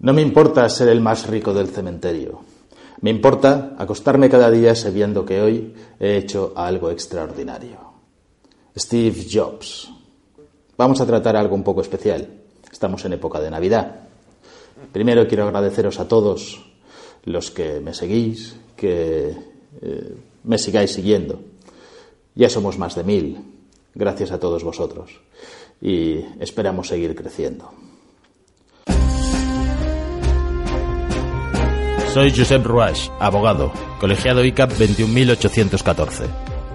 No me importa ser el más rico del cementerio. Me importa acostarme cada día sabiendo que hoy he hecho algo extraordinario. Steve Jobs. Vamos a tratar algo un poco especial. Estamos en época de Navidad. Primero quiero agradeceros a todos los que me seguís, que eh, me sigáis siguiendo. Ya somos más de mil. Gracias a todos vosotros. Y esperamos seguir creciendo. Soy Josep Ruach, abogado, colegiado ICAP 21814.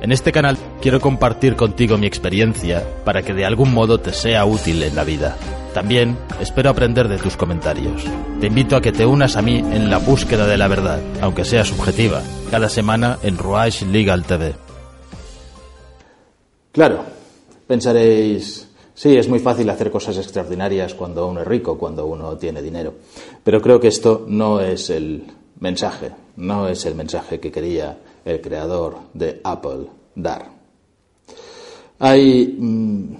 En este canal quiero compartir contigo mi experiencia para que de algún modo te sea útil en la vida. También espero aprender de tus comentarios. Te invito a que te unas a mí en la búsqueda de la verdad, aunque sea subjetiva, cada semana en Ruach Legal TV. Claro, pensaréis, sí, es muy fácil hacer cosas extraordinarias cuando uno es rico, cuando uno tiene dinero. Pero creo que esto no es el mensaje, no es el mensaje que quería el creador de Apple dar. Hay mm,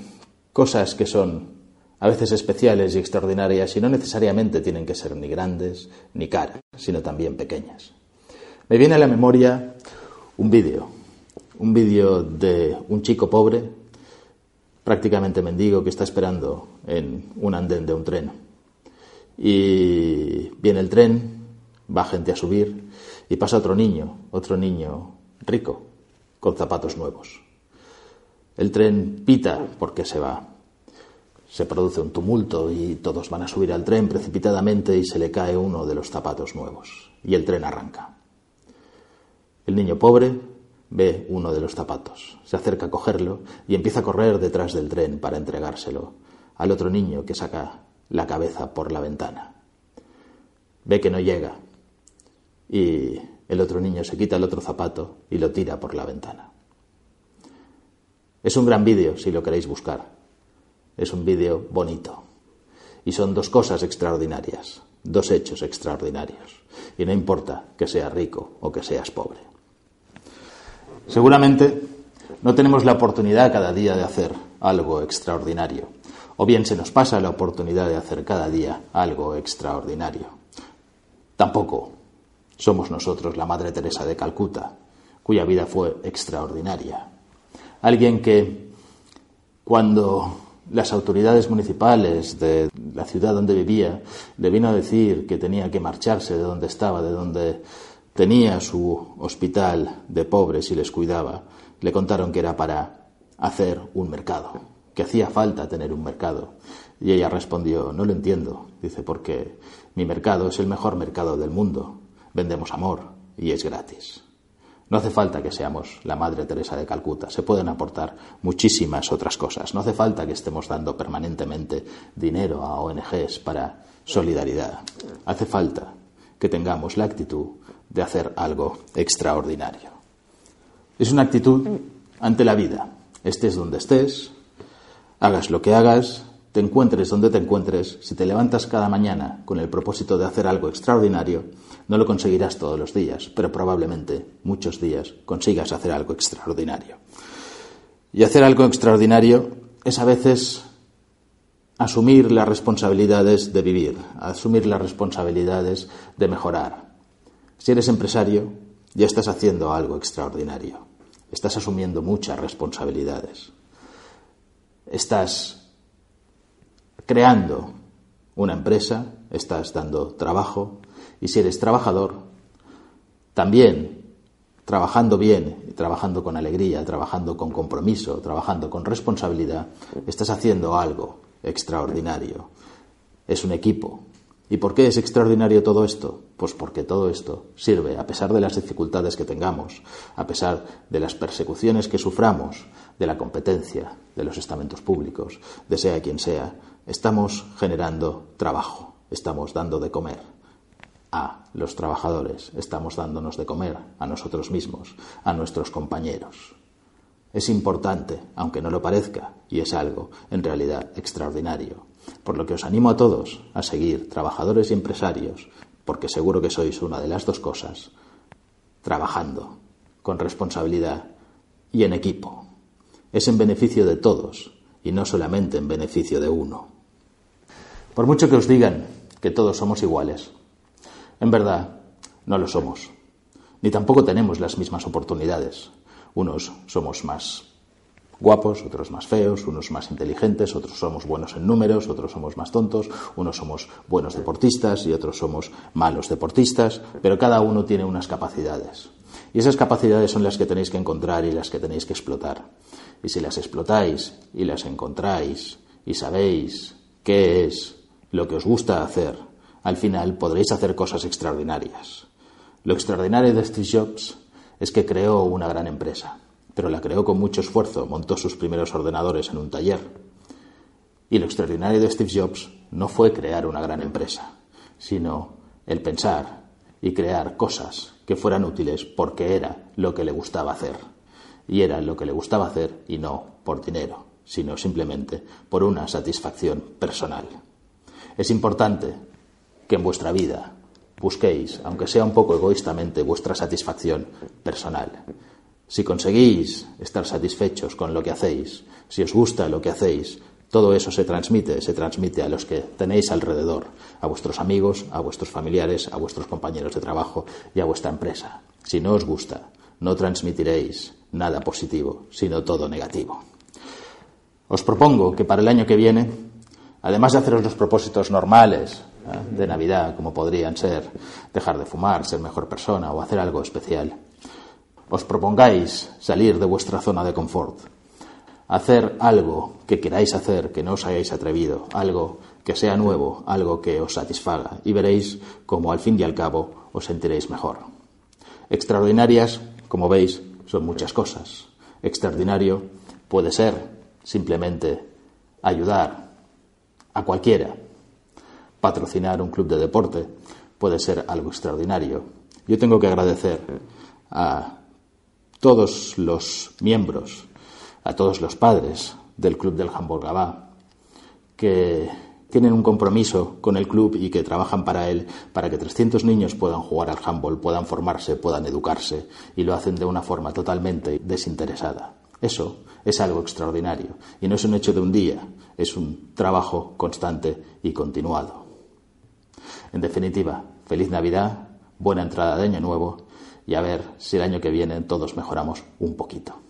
cosas que son a veces especiales y extraordinarias y no necesariamente tienen que ser ni grandes ni caras, sino también pequeñas. Me viene a la memoria un vídeo, un vídeo de un chico pobre, prácticamente mendigo, que está esperando en un andén de un tren. Y viene el tren, va gente a subir y pasa otro niño, otro niño rico, con zapatos nuevos. El tren pita porque se va. Se produce un tumulto y todos van a subir al tren precipitadamente y se le cae uno de los zapatos nuevos y el tren arranca. El niño pobre ve uno de los zapatos, se acerca a cogerlo y empieza a correr detrás del tren para entregárselo al otro niño que saca la cabeza por la ventana. Ve que no llega y el otro niño se quita el otro zapato y lo tira por la ventana. Es un gran vídeo si lo queréis buscar. Es un vídeo bonito. Y son dos cosas extraordinarias, dos hechos extraordinarios. Y no importa que seas rico o que seas pobre. Seguramente no tenemos la oportunidad cada día de hacer algo extraordinario. O bien se nos pasa la oportunidad de hacer cada día algo extraordinario. Tampoco somos nosotros la Madre Teresa de Calcuta, cuya vida fue extraordinaria. Alguien que cuando las autoridades municipales de la ciudad donde vivía le vino a decir que tenía que marcharse de donde estaba, de donde tenía su hospital de pobres y les cuidaba. Le contaron que era para hacer un mercado, que hacía falta tener un mercado. Y ella respondió, no lo entiendo. Dice, porque mi mercado es el mejor mercado del mundo. Vendemos amor y es gratis. No hace falta que seamos la Madre Teresa de Calcuta, se pueden aportar muchísimas otras cosas. No hace falta que estemos dando permanentemente dinero a ONGs para solidaridad. Hace falta que tengamos la actitud de hacer algo extraordinario. Es una actitud ante la vida. Estés donde estés, hagas lo que hagas, te encuentres donde te encuentres, si te levantas cada mañana con el propósito de hacer algo extraordinario, no lo conseguirás todos los días, pero probablemente muchos días consigas hacer algo extraordinario. Y hacer algo extraordinario es a veces asumir las responsabilidades de vivir, asumir las responsabilidades de mejorar. Si eres empresario, ya estás haciendo algo extraordinario. Estás asumiendo muchas responsabilidades. Estás creando una empresa, estás dando trabajo, y si eres trabajador, también trabajando bien, trabajando con alegría, trabajando con compromiso, trabajando con responsabilidad, estás haciendo algo extraordinario. Es un equipo. ¿Y por qué es extraordinario todo esto? Pues porque todo esto sirve, a pesar de las dificultades que tengamos, a pesar de las persecuciones que suframos, de la competencia, de los estamentos públicos, de sea quien sea, estamos generando trabajo estamos dando de comer a los trabajadores, estamos dándonos de comer a nosotros mismos, a nuestros compañeros. Es importante, aunque no lo parezca, y es algo, en realidad, extraordinario. Por lo que os animo a todos a seguir, trabajadores y empresarios, porque seguro que sois una de las dos cosas, trabajando, con responsabilidad y en equipo. Es en beneficio de todos y no solamente en beneficio de uno. Por mucho que os digan que todos somos iguales, en verdad no lo somos, ni tampoco tenemos las mismas oportunidades. Unos somos más guapos, otros más feos, unos más inteligentes, otros somos buenos en números, otros somos más tontos, unos somos buenos deportistas y otros somos malos deportistas, pero cada uno tiene unas capacidades. Y esas capacidades son las que tenéis que encontrar y las que tenéis que explotar. Y si las explotáis y las encontráis y sabéis qué es lo que os gusta hacer, al final podréis hacer cosas extraordinarias. Lo extraordinario de Steve Jobs es que creó una gran empresa, pero la creó con mucho esfuerzo, montó sus primeros ordenadores en un taller. Y lo extraordinario de Steve Jobs no fue crear una gran empresa, sino el pensar y crear cosas que fueran útiles porque era lo que le gustaba hacer. Y era lo que le gustaba hacer y no por dinero, sino simplemente por una satisfacción personal. Es importante que en vuestra vida busquéis, aunque sea un poco egoístamente, vuestra satisfacción personal. Si conseguís estar satisfechos con lo que hacéis, si os gusta lo que hacéis, todo eso se transmite, se transmite a los que tenéis alrededor, a vuestros amigos, a vuestros familiares, a vuestros compañeros de trabajo y a vuestra empresa. Si no os gusta, no transmitiréis nada positivo, sino todo negativo. Os propongo que para el año que viene, además de haceros los propósitos normales, ¿eh? de Navidad, como podrían ser dejar de fumar, ser mejor persona o hacer algo especial. Os propongáis salir de vuestra zona de confort, hacer algo que queráis hacer, que no os hayáis atrevido, algo que sea nuevo, algo que os satisfaga, y veréis cómo al fin y al cabo os sentiréis mejor. Extraordinarias, como veis, son muchas cosas. Extraordinario puede ser simplemente ayudar a cualquiera patrocinar un club de deporte puede ser algo extraordinario. Yo tengo que agradecer a todos los miembros, a todos los padres del club del Hamburg Gabá, que tienen un compromiso con el club y que trabajan para él, para que 300 niños puedan jugar al handball, puedan formarse, puedan educarse, y lo hacen de una forma totalmente desinteresada. Eso es algo extraordinario, y no es un hecho de un día, es un trabajo constante y continuado. En definitiva, feliz Navidad, buena entrada de Año Nuevo y a ver si el año que viene todos mejoramos un poquito.